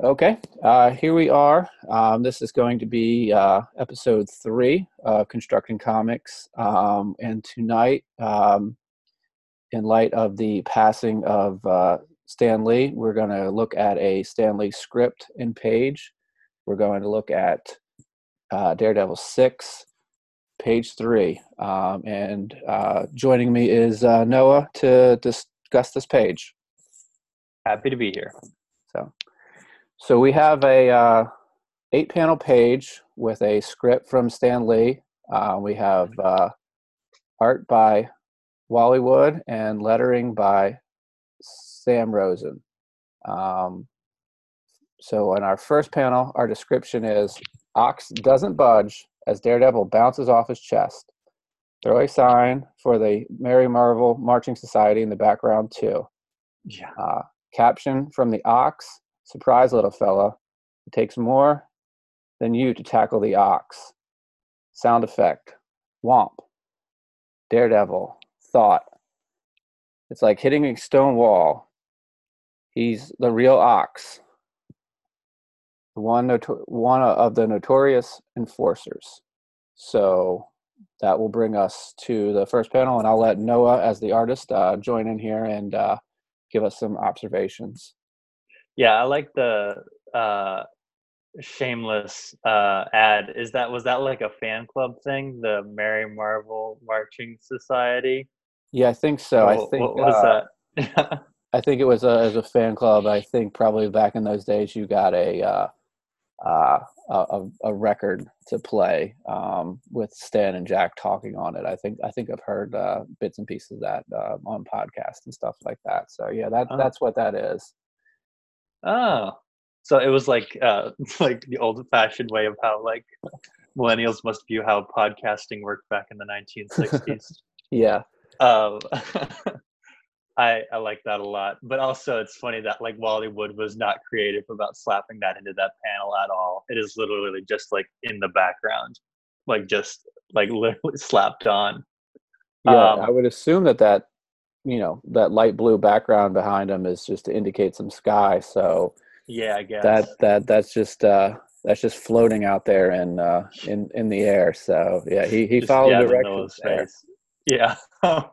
Okay, uh, here we are. Um, this is going to be uh, episode three of Constructing Comics. Um, and tonight, um, in light of the passing of uh, Stan Lee, we're going to look at a Stan Lee script and page. We're going to look at uh, Daredevil 6, page three. Um, and uh, joining me is uh, Noah to discuss this page. Happy to be here. So. So we have a uh, eight panel page with a script from Stan Lee. Uh, we have uh, art by Wally Wood and lettering by Sam Rosen. Um, so in our first panel, our description is Ox doesn't budge as Daredevil bounces off his chest. Throw a sign for the Merry Marvel Marching Society in the background too. Yeah. Uh, caption from the Ox Surprise, little fella. It takes more than you to tackle the ox. Sound effect. Womp. Daredevil. Thought. It's like hitting a stone wall. He's the real ox. One, noto- one of the notorious enforcers. So that will bring us to the first panel, and I'll let Noah, as the artist, uh, join in here and uh, give us some observations. Yeah, I like the uh, shameless uh, ad. Is that was that like a fan club thing? The Merry Marvel Marching Society. Yeah, I think so. What, I think what was uh, that? I think it was a, as a fan club. I think probably back in those days, you got a uh, uh, a, a record to play um, with Stan and Jack talking on it. I think I think I've heard uh, bits and pieces of that uh, on podcasts and stuff like that. So yeah, that Oh. that's what that is. Oh, so it was like uh, like the old-fashioned way of how like millennials must view how podcasting worked back in the 1960s. Yeah, um, I I like that a lot. But also, it's funny that like Wally Wood was not creative about slapping that into that panel at all. It is literally just like in the background, like just like literally slapped on. yeah. Um, I would assume that that you know that light blue background behind him is just to indicate some sky. So Yeah, I guess that that that's just uh, that's just floating out there in uh, in in the air. So yeah, he he Just, followed yeah, the directions there. Yeah,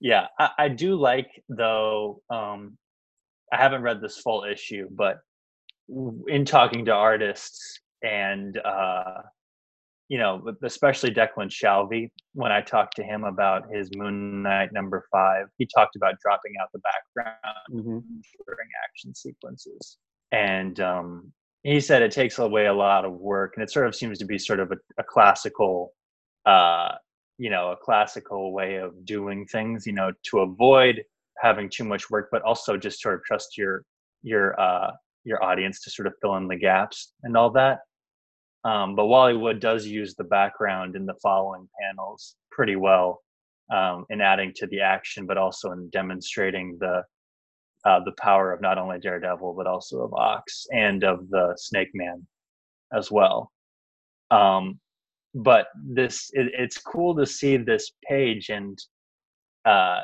yeah. I, I do like though. Um, I haven't read this full issue, but in talking to artists and uh, you know, especially Declan Shalvey, when I talked to him about his Moon Knight number five, he talked about dropping out the background hmm during action sequences. And um, he said it takes away a lot of work, and it sort of seems to be sort of a, a classical, uh, you know, a classical way of doing things. You know, to avoid having too much work, but also just sort of trust your your uh, your audience to sort of fill in the gaps and all that. Um, but Wally Wood does use the background in the following panels pretty well um, in adding to the action, but also in demonstrating the uh, the power of not only Daredevil but also of Ox and of the Snake Man as well. Um, but this it, it's cool to see this page and uh,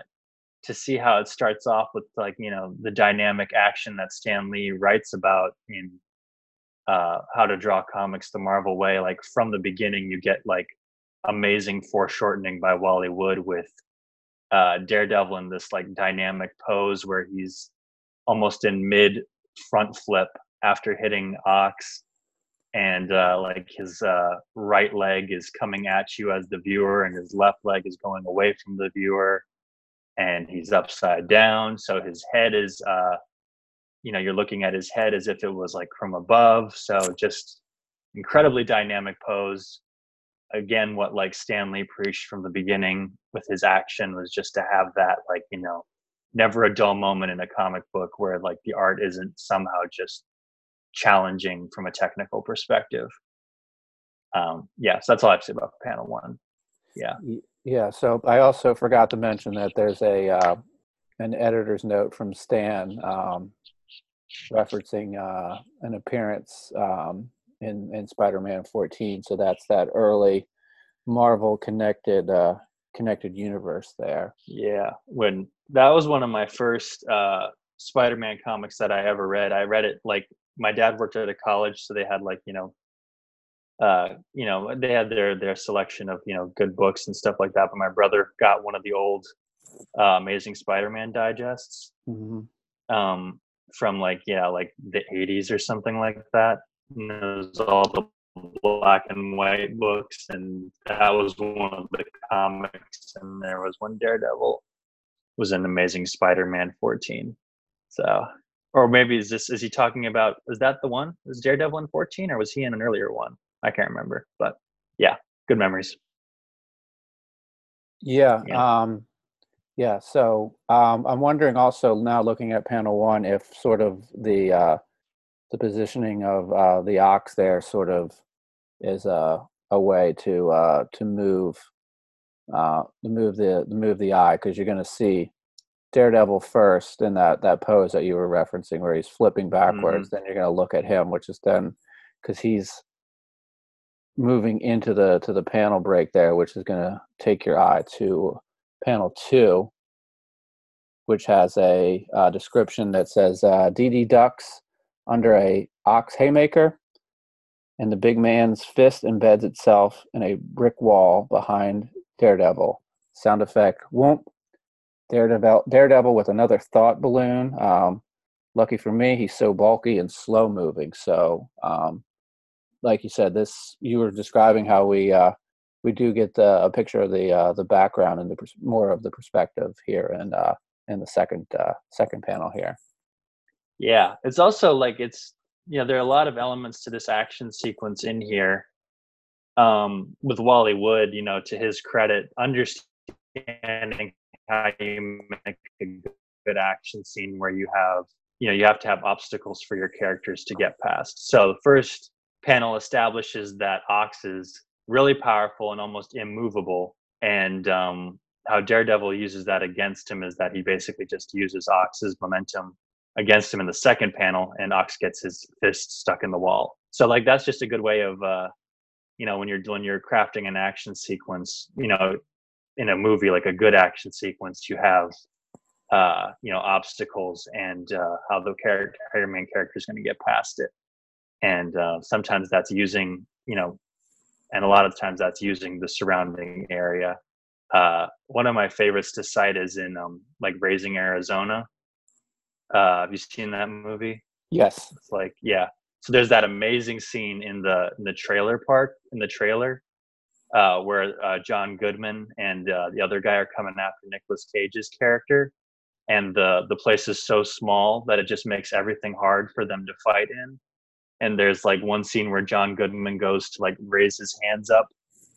to see how it starts off with like you know the dynamic action that Stan Lee writes about in uh, how to draw comics the Marvel way. Like from the beginning, you get like amazing foreshortening by Wally Wood with uh, Daredevil in this like dynamic pose where he's almost in mid front flip after hitting Ox, and uh, like his uh, right leg is coming at you as the viewer, and his left leg is going away from the viewer, and he's upside down. So his head is, uh, you know, you're looking at his head as if it was like from above. So just incredibly dynamic pose. Again what like Stan Lee preached from the beginning with his action was just to have that like you know never a dull moment in a comic book where like the art isn't somehow just challenging from a technical perspective. Um yeah so that's all i have to say about panel one. Yeah. Yeah, so I also forgot to mention that there's a uh, an editor's note from Stan um, referencing uh, an appearance um, in in Spider-Man 14. So that's that early Marvel connected uh, connected universe there. yeah when that was one of my first uh Spider-Man comics that I ever read. I read it like my dad worked at a college, so they had like you know, uh, you know, they had their their selection of you know good books and stuff like that. But my brother got one of the old uh, Amazing Spider-Man digests Mm-hmm. um, from like yeah, like the '80s or something like that. And it was all the black and white books, and that was one of the comics. And there was one Daredevil was an Amazing Spider-Man 14. So, or maybe is this is he talking about? Is that the one? Was Daredevil in 14, or was he in an earlier one? I can't remember, but yeah, good memories. Yeah. Yeah. Um, yeah. So um, I'm wondering also now looking at panel one if sort of the uh, the positioning of uh, the ox there sort of is a a way to uh, to move uh, move the move the eye because you're going to see Daredevil first in that that pose that you were referencing where he's flipping backwards. Then you're going to look at him, which is then because he's moving into the to the panel break there, which is going to take your eye to panel two, which has a uh, description that says uh, DD ducks under a ox haymaker, and the big man's fist embeds itself in a brick wall behind Daredevil. Sound effect whoomp. Daredevil, Daredevil with another thought balloon. Um, lucky for me, he's so bulky and slow moving. So, um, like you said, this you were describing how we uh, we do get the, a picture of the uh, the background and the pers- more of the perspective here and uh, in the second uh, second panel here. Yeah, it's also like it's you know there are a lot of elements to this action sequence in here. Um, with Wally Wood, you know, to his credit, understanding how you make a good action scene where you have you know you have to have obstacles for your characters to get past. So the first panel establishes that Ox is really powerful and almost immovable, and um, how Daredevil uses that against him is that he basically just uses Ox's momentum against him in the second panel, and Ox gets his fist stuck in the wall. So like that's just a good way of uh, you know when you're when you're crafting an action sequence, you know, in a movie like a good action sequence, you have uh, you know obstacles and uh, how the character how your main character is going to get past it, and uh, sometimes that's using you know, and a lot of times that's using the surrounding area. Uh, one of my favorites to cite is in um, like Raising Arizona. Uh, have you seen that movie? Yes. It's like yeah. So there's that amazing scene in the in the trailer park in the trailer uh, where uh, John Goodman and uh, the other guy are coming after Nicolas Cage's character, and the the place is so small that it just makes everything hard for them to fight in. And there's like one scene where John Goodman goes to like raise his hands up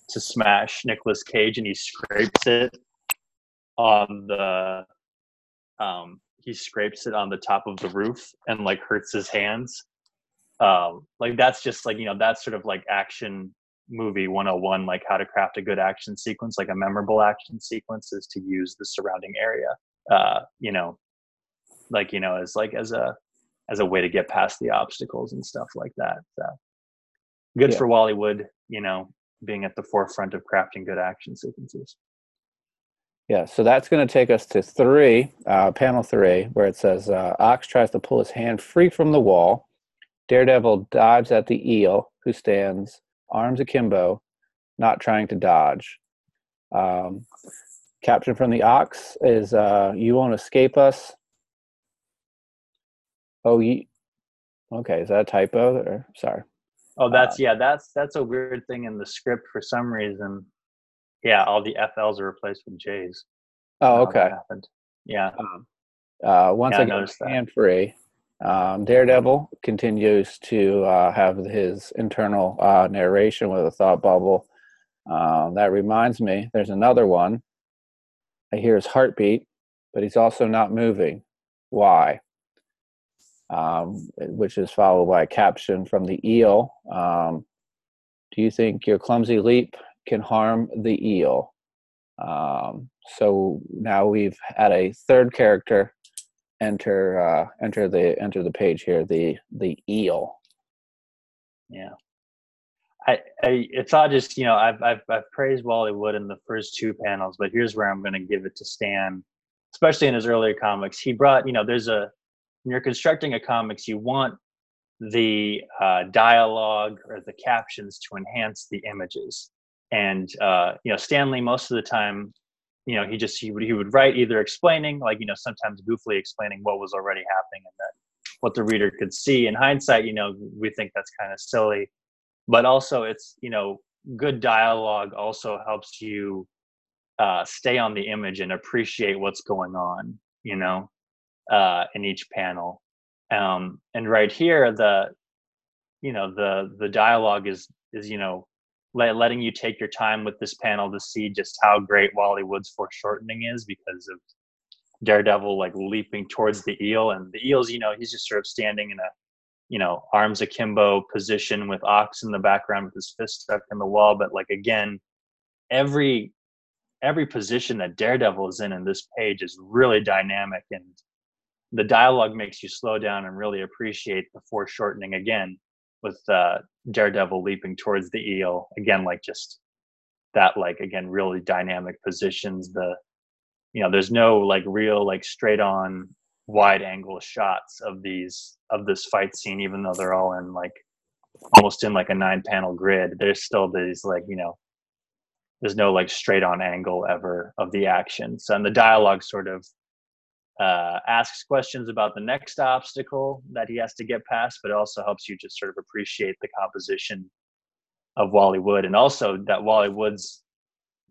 to smash Nicolas Cage, and he scrapes it on the um, he scrapes it on the top of the roof and like hurts his hands. Um, like that's just like you know that's sort of like action movie 101 like how to craft a good action sequence like a memorable action sequence is to use the surrounding area uh you know like you know as like as a as a way to get past the obstacles and stuff like that so good Yeah. for Wally Wood you know being at the forefront of crafting good action sequences Yeah, so that's going to take us to three, uh, panel three, where it says uh, Ox tries to pull his hand free from the wall. Daredevil dives at the eel, who stands arms akimbo, not trying to dodge. Um, caption from the Ox is uh, You won't escape us. Oh, ye. Okay, is that a typo? Or, sorry. oh that's yeah that's that's a weird thing in the script for some reason yeah all the FLs are replaced with J's Oh, okay. happened yeah Um, uh, once Yeah, I again, hand free. Um, Daredevil continues to uh, have his internal uh, narration with a thought bubble. Um, that reminds me, there's another one. I hear his heartbeat, but he's also not moving. Why? Um, which is followed by a caption from the eel. Um, do you think your clumsy leap can harm the eel? Um, so now we've had a third character enter uh, enter the enter the page here. The the eel. Yeah. I, I it's all just you know I've I've I've praised Wally Wood in the first two panels, but here's where I'm going to give it to Stan, especially in his earlier comics. He brought you know there's a when you're constructing a comics, you want the uh, dialogue or the captions to enhance the images. And uh, you know, Stan Lee most of the time, you know, he just he would he would write either explaining, like you know, sometimes goofily explaining what was already happening and that what the reader could see. In hindsight, you know, we think that's kind of silly, but also it's you know, good dialogue also helps you uh, stay on the image and appreciate what's going on. You know, uh, in each panel. Um, and right here, the you know the the dialogue is is you know let, letting you take your time with this panel to see just how great Wally Wood's foreshortening is because of Daredevil like leaping towards the eel and the eel's you know he's just sort of standing in a you know arms akimbo position with Ox in the background with his fist stuck in the wall but like again every every position that Daredevil is in in this page is really dynamic and the dialogue makes you slow down and really appreciate the foreshortening again with uh, Daredevil leaping towards the eel again, like just that, like again, really dynamic positions. The you know, there's no like real like straight on wide angle shots of these of this fight scene, even though they're all in like almost in like a nine panel grid. There's still these like you know, there's no like straight on angle ever of the action. So and the dialogue sort of uh, asks questions about the next obstacle that he has to get past, but it also helps you just sort of appreciate the composition of Wally Wood, and also that Wally Wood's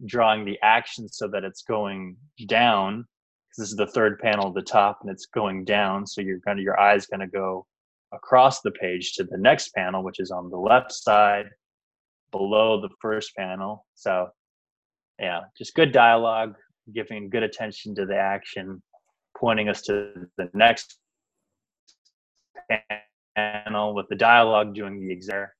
drawing the action so that it's going down. Because this is the third panel at the top, and it's going down, so you're of your eyes going to go across the page to the next panel, which is on the left side below the first panel. So, yeah, just good dialogue, giving good attention to the action pointing us to the next panel with the dialogue doing the exact,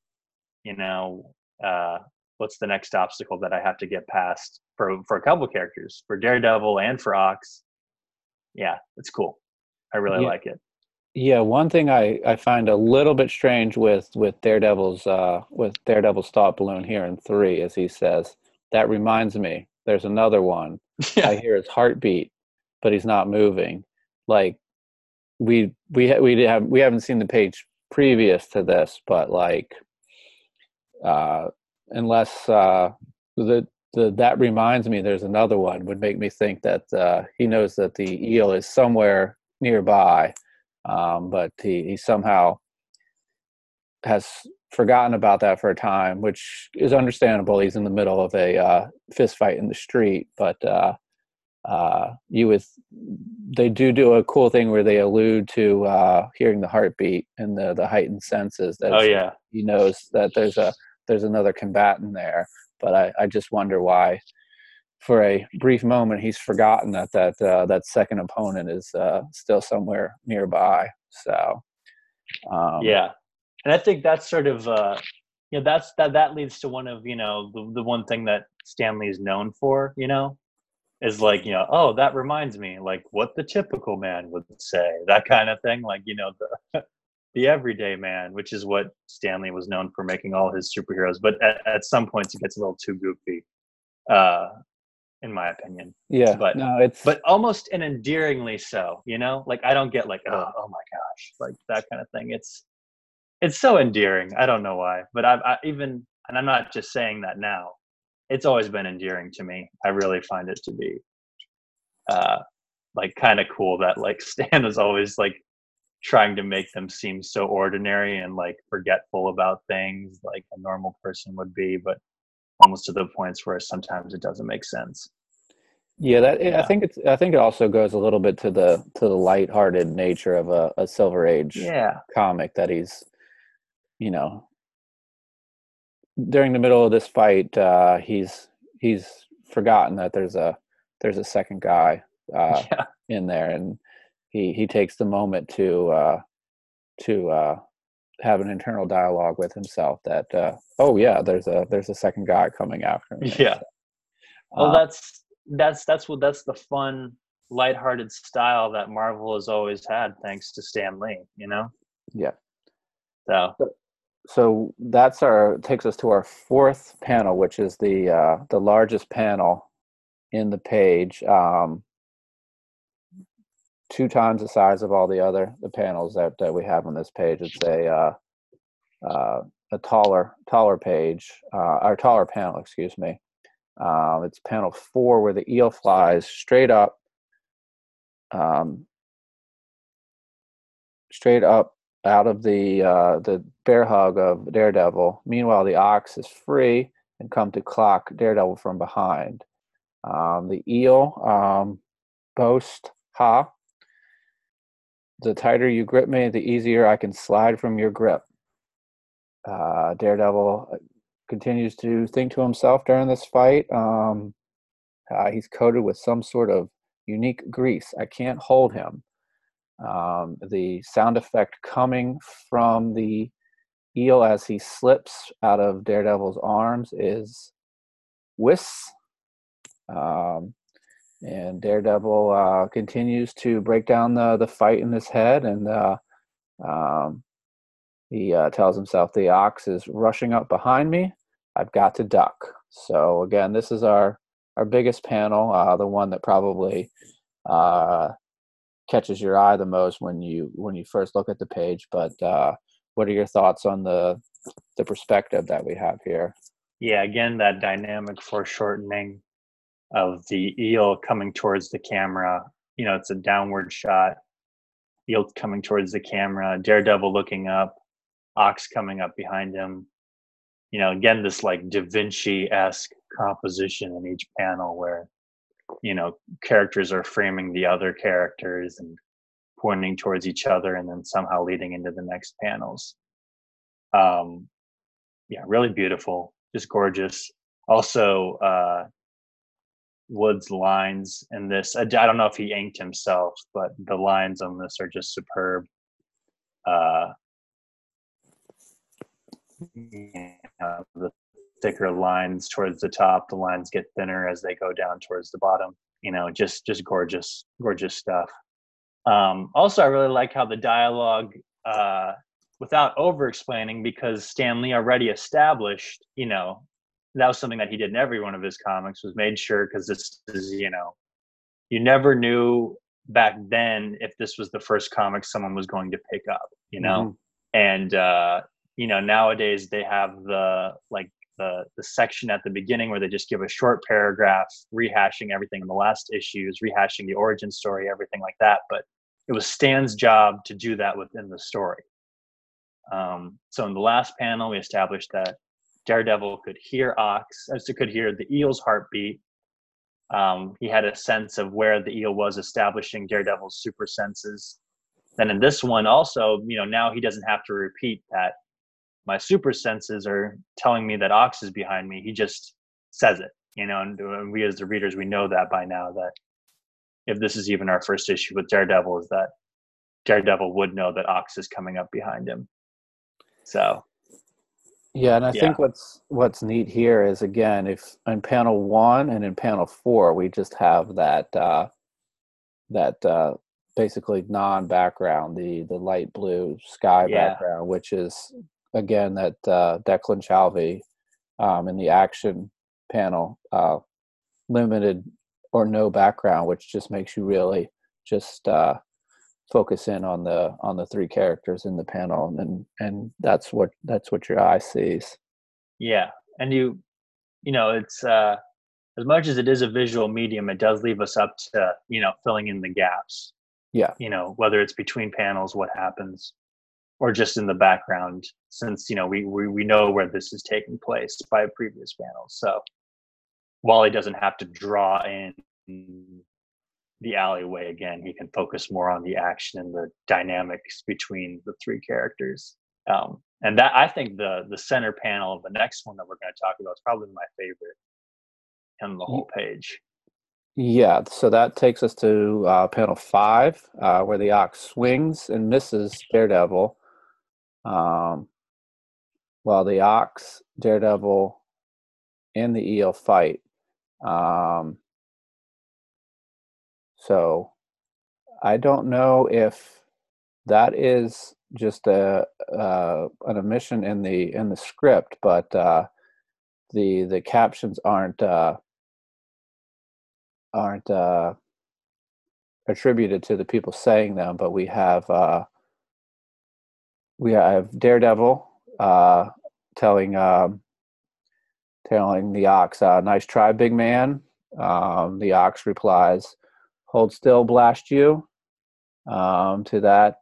you know, uh, what's the next obstacle that I have to get past for for a couple characters, for Daredevil and for Ox. Yeah, it's cool. I really yeah. like it. Yeah, one thing I, I find a little bit strange with with Daredevil's uh, with Daredevil's thought balloon here in three, as he says, that reminds me. There's another one. Yeah. I hear his heartbeat but he's not moving. Like we we we have we haven't seen the page previous to this, but like uh, unless uh, the the that reminds me there's another one would make me think that uh, he knows that the eel is somewhere nearby, um, but he, he somehow has forgotten about that for a time, which is understandable. He's in the middle of a uh, fist fight in the street, but uh, uh, you with they do do a cool thing where they allude to uh, hearing the heartbeat and the the heightened senses. That oh yeah, he knows that there's a there's another combatant there. But I, I just wonder why, for a brief moment, he's forgotten that that uh, that second opponent is uh, still somewhere nearby. So um, yeah, and I think that's sort of uh, you know that's that that leads to one of you know the the one thing that Stan Lee is known for. You know, is like you know oh that reminds me like what the typical man would say that kind of thing like you know the the everyday man which is what Stan Lee was known for making all his superheroes but at, at some points it gets a little too goofy uh in my opinion. Yeah but no it's but almost an endearingly so you know? Like i don't get like oh, oh my gosh like that kind of thing. It's it's so endearing. I don't know why but i've I, even and i'm not just saying that now it's always been endearing to me. I really find it to be uh, like kind of cool that like Stan is always like trying to make them seem so ordinary and like forgetful about things like a normal person would be, but almost to the points where sometimes it doesn't make sense. Yeah, that yeah. I think it's I think it also goes a little bit to the to the light-hearted nature of a, a Silver Age yeah. comic that he's you know during the middle of this fight, uh, he's he's forgotten that there's a there's a second guy uh, yeah. in there, and he he takes the moment to uh, to uh, have an internal dialogue with himself that uh, oh yeah, there's a there's a second guy coming after me. Yeah. So, well, uh, that's that's that's what that's the fun, lighthearted style that Marvel has always had, thanks to Stan Lee. You know. Yeah. So so that's our takes us to our fourth panel, which is the uh, the largest panel in the page. Um, two times the size of all the other the panels that, that we have on this page. It's a uh, uh, a taller taller page, uh, or taller panel, excuse me. Um, it's panel four where the eel flies straight up, um, straight up out of the uh, the bear hug of Daredevil. Meanwhile, the ox is free and come to clock Daredevil from behind. Um, the eel um, boast, ha. The tighter you grip me, the easier I can slide from your grip. Uh, Daredevil uh, continues to think to himself during this fight. Um, uh, he's coated with some sort of unique grease. I can't hold him. Um, the sound effect coming from the eel as he slips out of Daredevil's arms is whiss. Um, and Daredevil uh, continues to break down the, the fight in his head, and uh, um, he uh, tells himself the ox is rushing up behind me. I've got to duck. So again, this is our our biggest panel, uh, the one that probably uh, catches your eye the most when you when you first look at the page. But uh, what are your thoughts on the the perspective that we have here? Yeah, again, that dynamic foreshortening of the eel coming towards the camera. You know, it's a downward shot. Eel coming towards the camera. Daredevil looking up. Ox coming up behind him. You know, again, this like Da Vinci esque composition in each panel where you know characters are framing the other characters and pointing towards each other and then somehow leading into the next panels. Um yeah really beautiful just gorgeous. Also uh wood's lines in this I, don't know if he inked himself but the lines on this are just superb. Uh the thicker lines towards the top. The lines get thinner as they go down towards the bottom. You know just just gorgeous gorgeous stuff. Um also i really like how the dialogue uh without over explaining because stan lee already established you know that was something that he did in every one of his comics was made sure because this is you know you never knew back then if this was the first comic someone was going to pick up you know? Mm-hmm. and uh you know nowadays they have the like the the section at the beginning where they just give a short paragraph rehashing everything in the last issues, rehashing the origin story, everything like that. But it was Stan's job to do that within the story. Um, so in the last panel, we established that Daredevil could hear Ox, as uh, could hear the eel's heartbeat. Um, he had a sense of where the eel was, establishing Daredevil's super senses. Then in this one, also, you know, now he doesn't have to repeat that my super senses are telling me that Ox is behind me. He just says it, you know, and uh, we as the readers, we know that by now that if this is even our first issue with Daredevil, is that Daredevil would know that Ox is coming up behind him. So, yeah, and I yeah. think what's what's neat here is again, if in panel one and in panel four, we just have that uh, that uh, basically non-background, the the light blue sky yeah. background, which is again that uh, Declan Shalvey um, in the action panel, uh, limited or no background, which just makes you really just uh, focus in on the on the three characters in the panel, and and that's what that's what your eye sees. Yeah, and you, you know, it's uh, as much as it is a visual medium, it does leave us up to you know filling in the gaps. Yeah, you know, whether it's between panels, what happens or just in the background since you know we, we we know where this is taking place by previous panels so wally doesn't have to draw in the alleyway again. He can focus more on the action and the dynamics between the three characters. Um, and that i think the the center panel of the next one that we're going to talk about is probably my favorite in the whole page. Yeah, so that takes us to uh, panel five, uh, where the ox swings and misses Daredevil, um, well, the ox, daredevil, and the eel fight. Um, so I don't know if that is just a uh, an omission in the in the script, but uh, the the captions aren't uh, aren't uh, attributed to the people saying them, but we have uh, we have Daredevil uh, telling um, telling the ox, uh, "Nice try, big man." Um, the ox replies, "Hold still, blast you." Um, to that,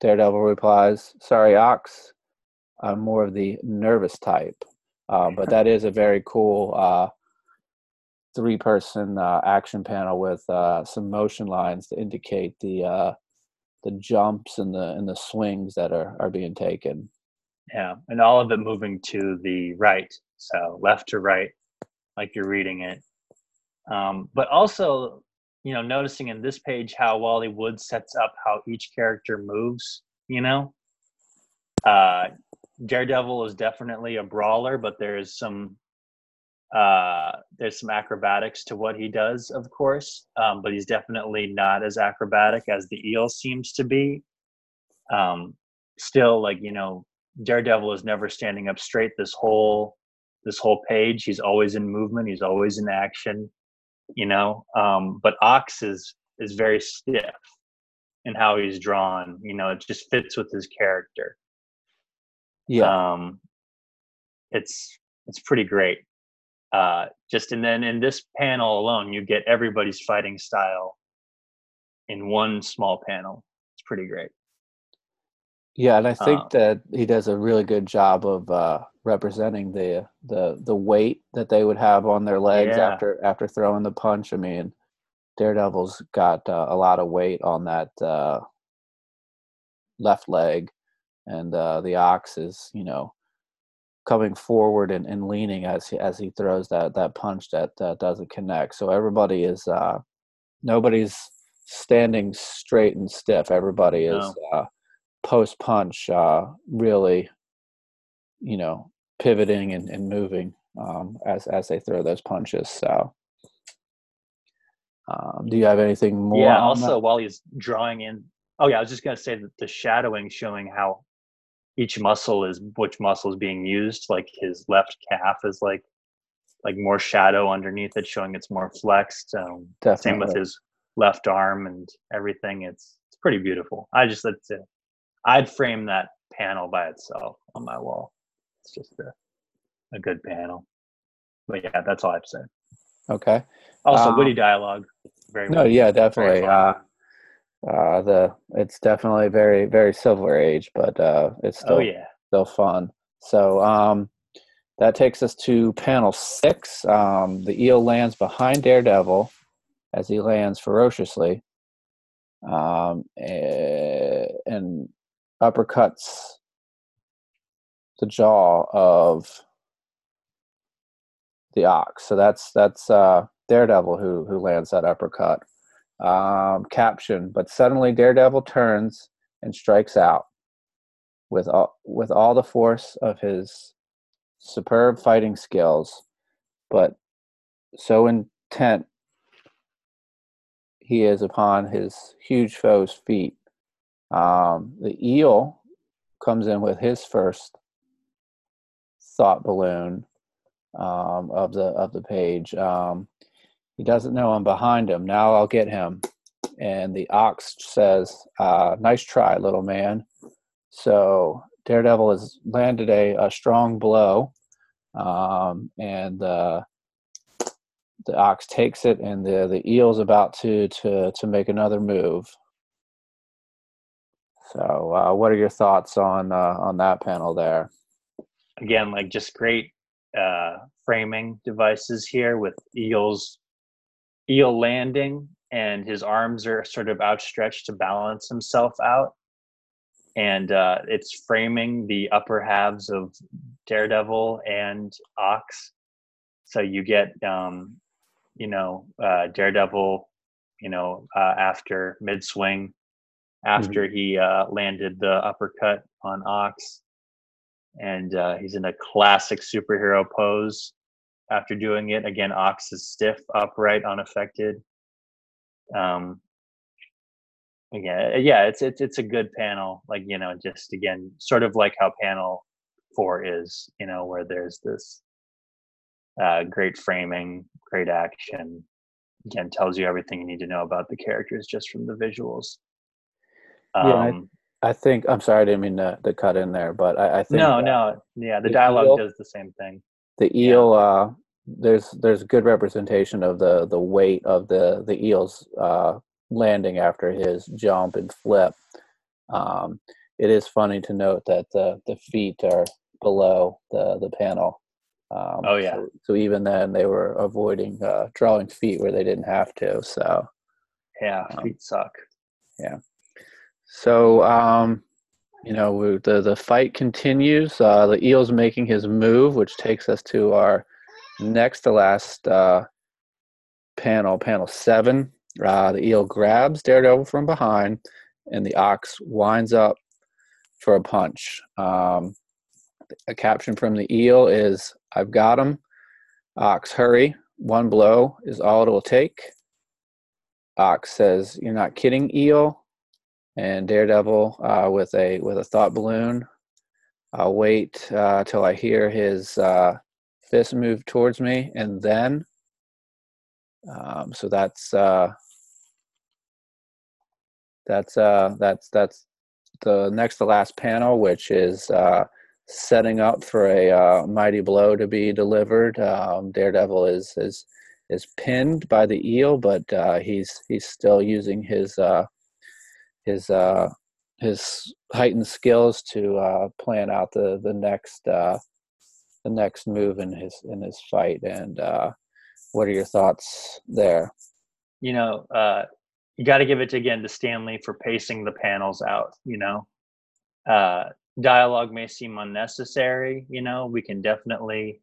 Daredevil replies, "Sorry, ox. I'm more of the nervous type." Uh, but that is a very cool uh, three-person uh, action panel with some motion lines to indicate the the jumps and the and the swings that are are being taken. Yeah, and all of it moving to the right, so left to right, like you're reading it. Um, but also, you know, noticing in this page how Wally Wood sets up how each character moves. You know, uh, Daredevil is definitely a brawler, but there is some uh, there's some acrobatics to what he does, of course, um, but he's definitely not as acrobatic as the eel seems to be. Um, still, like you know, Daredevil is never standing up straight this whole this whole page. He's always in movement. He's always in action. You know, um, but Ox is is very stiff in how he's drawn. You know, it just fits with his character. Yeah, Um, it's it's pretty great. Uh, just and then in this panel alone, you get everybody's fighting style in one small panel. It's pretty great. yeah, and I think Uh, that he does a really good job of uh, representing the the the weight that they would have on their legs Yeah. after after throwing the punch. I mean, Daredevil's got uh, a lot of weight on that uh, left leg, and uh, the ox is you know coming forward and, and leaning as he, as he throws that that punch that uh, doesn't connect. So everybody is uh, nobody's standing straight and stiff. Everybody is No. uh, post punch, uh, really, you know, pivoting and, and moving um, as as they throw those punches. So. Um, do you have anything more? yeah. Also, that? while he's drawing in, oh yeah, I was just gonna say that the shadowing showing how each muscle is which muscle is being used. Like his left calf is like like more shadow underneath it, showing it's more flexed. Um, same with his left arm and everything. It's it's pretty beautiful. I just that's it. I'd frame that panel by itself on my wall. It's just a a good panel. But yeah, that's all I've said. Okay. Also, Um, witty dialogue. Very No, witty, yeah, definitely. Uh. Uh, the it's definitely very very silver age, but uh, it's oh still yeah. still fun. So um, that takes us to panel six. Um, the eel lands behind Daredevil as he lands ferociously, um, eh, and uppercuts the jaw of the ox. So that's that's uh, Daredevil who who lands that uppercut. Um, caption: But suddenly Daredevil turns and strikes out with all with all the force of his superb fighting skills, but so intent he is upon his huge foe's feet. Um, the eel comes in with his first thought balloon um, of the of the page. Um, he doesn't know I'm behind him. Now I'll get him. And the ox says, uh, "Nice try, little man." So Daredevil has landed a, a strong blow, um, and uh, the ox takes it, and the the eel's about to to to make another move. So, uh, what are your thoughts on uh, on that panel there? Again, like just great uh, framing devices here with eels eel landing and his arms are sort of outstretched to balance himself out. And uh, it's framing the upper halves of daredevil and ox. So you get um, you know uh, daredevil you know uh, after mid swing after he uh, landed the uppercut on ox. And uh, he's in a classic superhero pose after doing it again ox is stiff upright unaffected um yeah yeah it's it's it's a good panel like you know just again sort of like how panel four is you know where there's this uh great framing great action again tells you everything you need to know about the characters just from the visuals. Yeah, um, I, I, think I'm sorry, I didn't mean to, to cut in there, but I, I think no, no, yeah, the, dialogue eel, does the same thing. The eel, yeah. uh, there's there's good representation of the the weight of the the eel's uh, landing after his jump and flip. Um, it is funny to note that the the feet are below the the panel. Um, oh yeah. So, so, even then, they were avoiding uh, drawing feet where they didn't have to. So yeah, um, feet suck. Yeah. So um, you know the the fight continues. Uh, the eel's making his move, which takes us to our next to last uh, panel, panel seven. Uh, the eel grabs Daredevil from behind, and the ox winds up for a punch. Um, a caption from the eel is I've got him. Ox, hurry. One blow is all it'll take. Ox says, You're not kidding, eel. And Daredevil uh, with a with a thought balloon. I'll wait uh, till I hear his uh, fist move towards me, and then. Um, so that's uh, that's uh, that's that's the next to last panel, which is uh, setting up for a uh, mighty blow to be delivered. Um, Daredevil is is is pinned by the eel, but uh, he's he's still using his uh, his uh, his heightened skills to uh, plan out the the next uh, the next move in his in his fight. And what are your thoughts there? You know, you got to give it again to Stan Lee for pacing the panels out. You know, dialogue may seem unnecessary you know we can definitely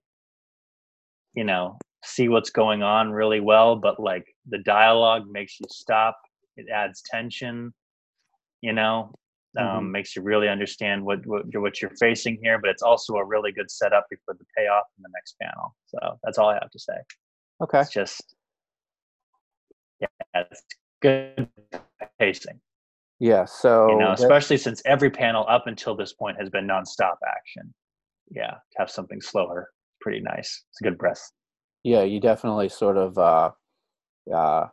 you know see what's going on really well but like the dialogue makes you stop it adds tension you know um, mm-hmm. makes you really understand what, what you're, what you're facing here but it's also a really good setup before the payoff in the next panel so that's all i have to say okay it's just yeah it's good pacing yeah. So you know, especially since every panel up until this point has been nonstop action. Yeah, to have something slower, pretty nice. It's a good breath. Yeah, you definitely sort of uh, uh,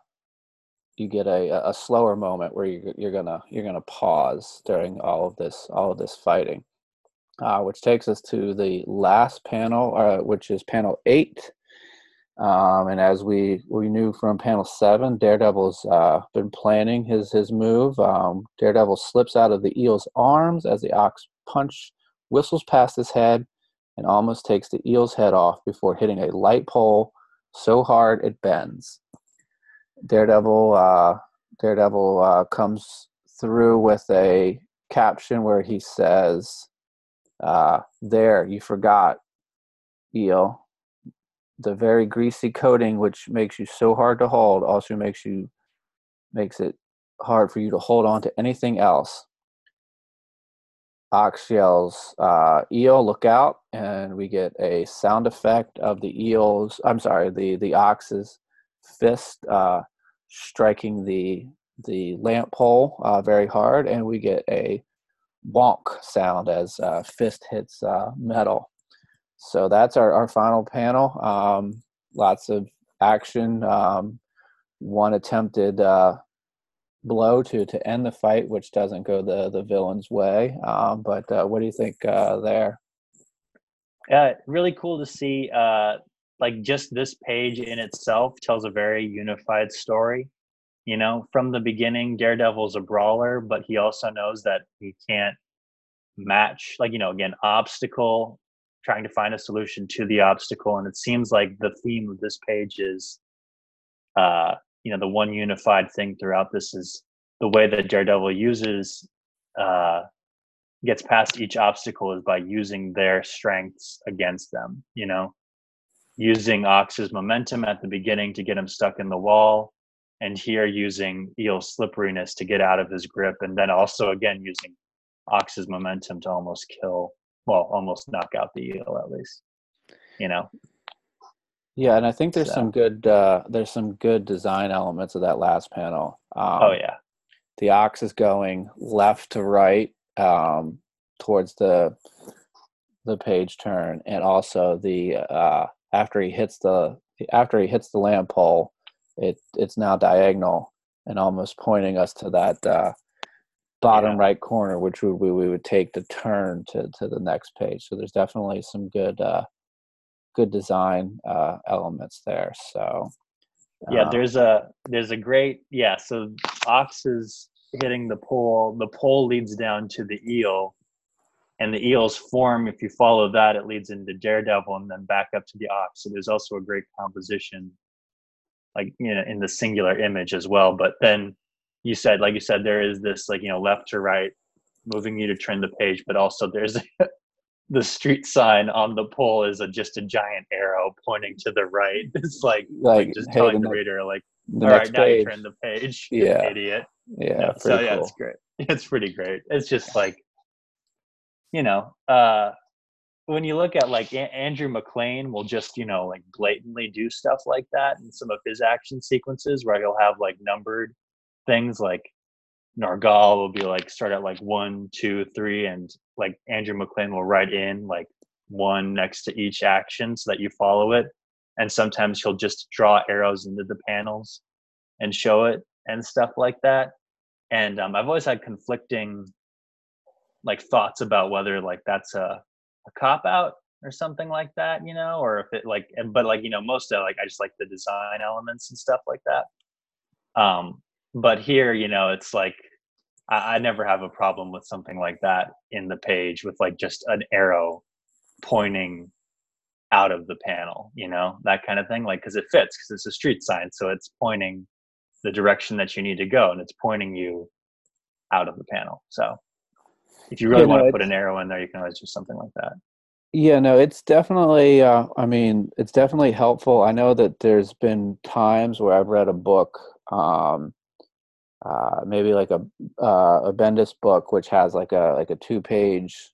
you get a, a slower moment where you, you're gonna you're gonna pause during all of this all of this fighting, uh, which takes us to the last panel, uh, which is panel eight. Um, and as we we knew from panel seven, Daredevil's uh, been planning his his move. Um, Daredevil slips out of the eel's arms as the ox punch whistles past his head and almost takes the eel's head off before hitting a light pole so hard it bends. Daredevil uh, Daredevil uh, comes through with a caption where he says, uh, "There, you forgot, eel." the very greasy coating which makes you so hard to hold also makes you makes it hard for you to hold on to anything else ox yells uh, eel look out and we get a sound effect of the eels i'm sorry the the ox's fist uh, striking the the lamp pole uh, very hard and we get a wonk sound as uh, fist hits uh, metal so that's our, our final panel. Um, lots of action. Um, one attempted uh, blow to to end the fight, which doesn't go the the villain's way. Um, but uh, what do you think uh, there? Yeah, really cool to see. Like just this page in itself tells a very unified story. You know, from the beginning, Daredevil's a brawler, but he also knows that he can't match. Like you know, again, obstacle trying to find a solution to the obstacle and it seems like the theme of this page is uh you know the one unified thing throughout this is the way that daredevil uses uh gets past each obstacle is by using their strengths against them you know using ox's momentum at the beginning to get him stuck in the wall and here using eel's slipperiness to get out of his grip and then also again using ox's momentum to almost kill well, almost knock out the eel at least. You know. Yeah, and I think there's so. some good uh, there's some good design elements of that last panel. Um, oh yeah, the ox is going left to right um, towards the the page turn, and also the uh, after he hits the after he hits the lamp pole, it it's now diagonal and almost pointing us to that uh, bottom yeah. right corner, which we, we would take to turn to, to the next page. So there's definitely some good uh, good design uh, elements there. So yeah, um, there's a there's a great yeah. So ox is hitting the pole. The pole leads down to the eel, and the eel's form. If you follow that, it leads into daredevil, and then back up to the ox. So there's also a great composition, like you know, in the singular image as well. But then you said, like you said, there is this like you know left to right, moving you to turn the page, but also there's the street sign on the pole is a, just a giant arrow pointing to the right. It's like, like, like just hey, telling the, reader, like, all right, now you turn the page, yeah, idiot. Yeah. so yeah, it's great. It's pretty great. It's just like, you know, uh, when you look at like a- Andrew MacLean will just, you know, like blatantly do stuff like that in some of his action sequences where he'll have like numbered things like Nargal will be like start at like one, two, three, and like Andrew MacLean will write in like one next to each action so that you follow it. And sometimes he'll just draw arrows into the panels and show it and stuff like that. And um, I've always had conflicting like thoughts about whether like that's a, a cop out or something like that, you know, or if it like, but like, you know, most of like, I just like the design elements and stuff like that. Um, but here you know it's like I, I never have a problem with something like that in the page with like just an arrow pointing out of the panel you know that kind of thing like because it fits because it's a street sign so it's pointing the direction that you need to go and it's pointing you out of the panel so if you really yeah, want to put an arrow in there you can always do something like that yeah no it's definitely uh, i mean it's definitely helpful i know that there's been times where i've read a book um, uh, maybe like a uh, a Bendis book, which has like a like a two page.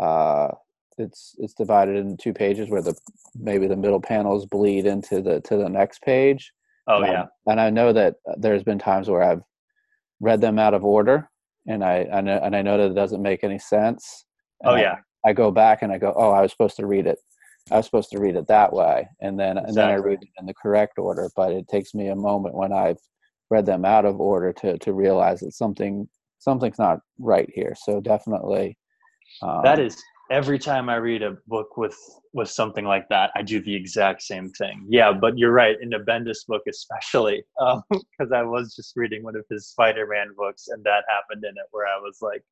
Uh, it's it's divided into two pages where the maybe the middle panels bleed into the to the next page. Oh yeah, and I know that uh, there's been times where I've read them out of order, and I, I know and I know that it doesn't make any sense. Oh yeah, I, I, go back and I go, oh, I was supposed to read it. I was supposed to read it that way, and then exactly. and then I read it in the correct order. But it takes me a moment when I've read them out of order to to realize that something something's not right here. So definitely, um, that is every time I read a book with with something like that, I do the exact same thing. Yeah, but you're right. In the Bendis book, especially, because um, I was just reading one of his Spider-Man books, and that happened in it, where I was like,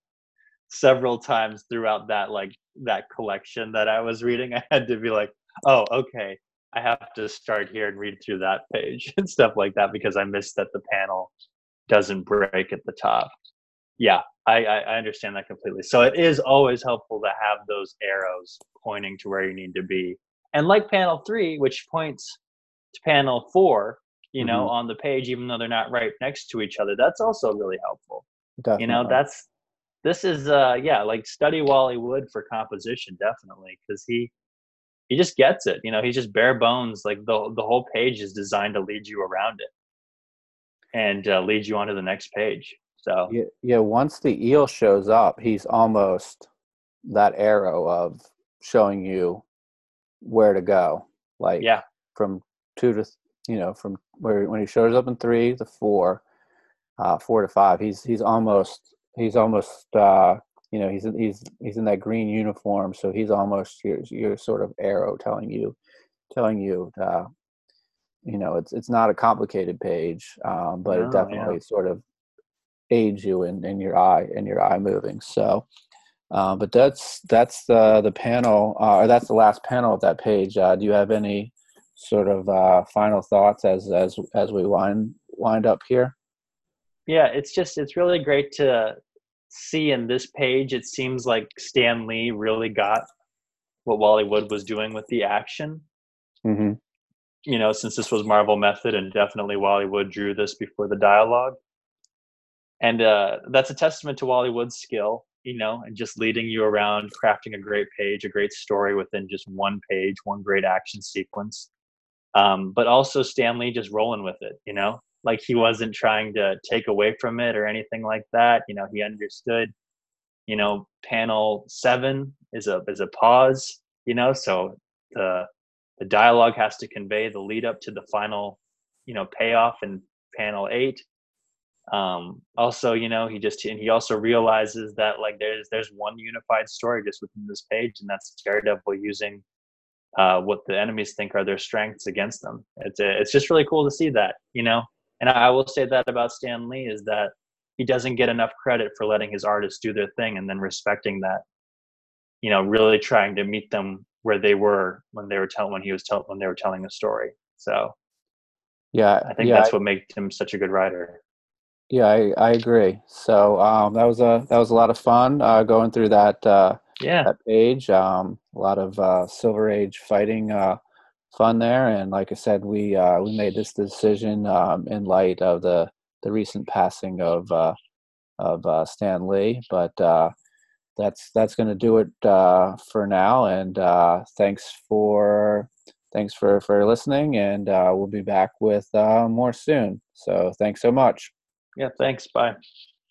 several times throughout that like that collection that I was reading, I had to be like, oh, okay, I have to start here and read through that page and stuff like that because I missed that the panel doesn't break at the top. Yeah, I, I, understand that completely. So it is always helpful to have those arrows pointing to where you need to be. And like panel three, which points to panel four, you know, mm-hmm. on the page, even though they're not right next to each other, that's also really helpful. Definitely. You know, that's this is uh yeah, like study Wally Wood for composition, definitely, because he he just gets it. You know, he's just bare bones. Like the the whole page is designed to lead you around it and uh, lead you onto the next page. So yeah, yeah. Once the eel shows up, he's almost that arrow of showing you where to go. Like yeah, from two to you know from where when he shows up in three to four, uh, four to five, he's he's almost he's almost uh, you know he's in, he's he's in that green uniform so he's almost your your sort of arrow telling you telling you uh, you know it's it's not a complicated page um, but no, it definitely yeah. sort of aids you in, in your eye in your eye moving so uh, but that's that's the the panel uh, or that's the last panel of that page uh, do you have any sort of uh, final thoughts as as as we wind wind up here yeah it's just it's really great to see in this page, it seems like Stan Lee really got what Wally Wood was doing with the action. Mm-hmm. You know, since this was Marvel Method, and definitely Wally Wood drew this before the dialogue. And uh, that's a testament to Wally Wood's skill, you know, and just leading you around, crafting a great page, a great story within just one page, one great action sequence. Um, but also Stan Lee just rolling with it, you know, like he wasn't trying to take away from it or anything like that you know he understood you know panel 7 is a is a pause you know so the the dialogue has to convey the lead up to the final you know payoff in panel eight. Um, also, you know, he just and he also realizes that like there's there's one unified story just within this page, and that's Daredevil using uh, what the enemies think are their strengths against them. It's a, it's just really cool to see that, you know. And I will say that about Stan Lee is that he doesn't get enough credit for letting his artists do their thing and then respecting that. You know, really trying to meet them where they were when they were telling when he was telling when they were telling a story. So, yeah, I think yeah, that's I, what made him such a good writer. Yeah, I, I agree. So um, that was a that was a lot of fun uh, going through that uh, Yeah, that page. Um, a lot of uh, Silver Age fighting uh, fun there, and like I said, we uh, we made this decision um, in light of the the recent passing of uh, of uh, Stan Lee. But uh, that's that's going to do it uh, for now. And uh, thanks for thanks for for listening, and uh, we'll be back with uh, more soon. So thanks so much. Yeah. Thanks. Bye.